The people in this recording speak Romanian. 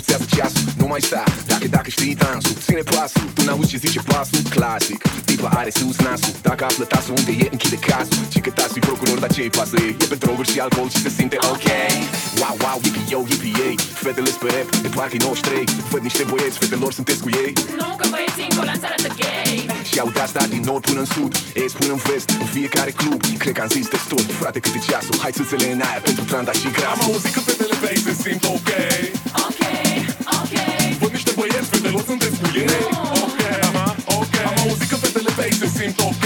forțează ceasul Nu mai sta, dacă, dacă știi dansul Ține pasul, tu n-auzi ce zice pasul. Clasic, tipa are sus nasul. Dacă află tasul unde e, închide casul. Și că tasul procuror, dar ce-i pasă ei. E pe droguri și alcool și se simte ok. Wow, wow, yippie yo, yippie ei. Fetele pe rap, de parcă 93 Văd niște băieți, fetelor sunteți cu ei. Nu că băieții în colanță arată gay. Și au de asta din nord până în sud. Est până în vest, în fiecare club. Cred că am zis destul, frate cât e ceasul? Hai să le în aer pentru tranda și grasul. Am auzit că fetele pe ei se simt ok. Ok, ok. Văd niște băieți, fetelor sunteți cu ei. Ok, aha, ok. Am auzit că fetele pe ei se simt ok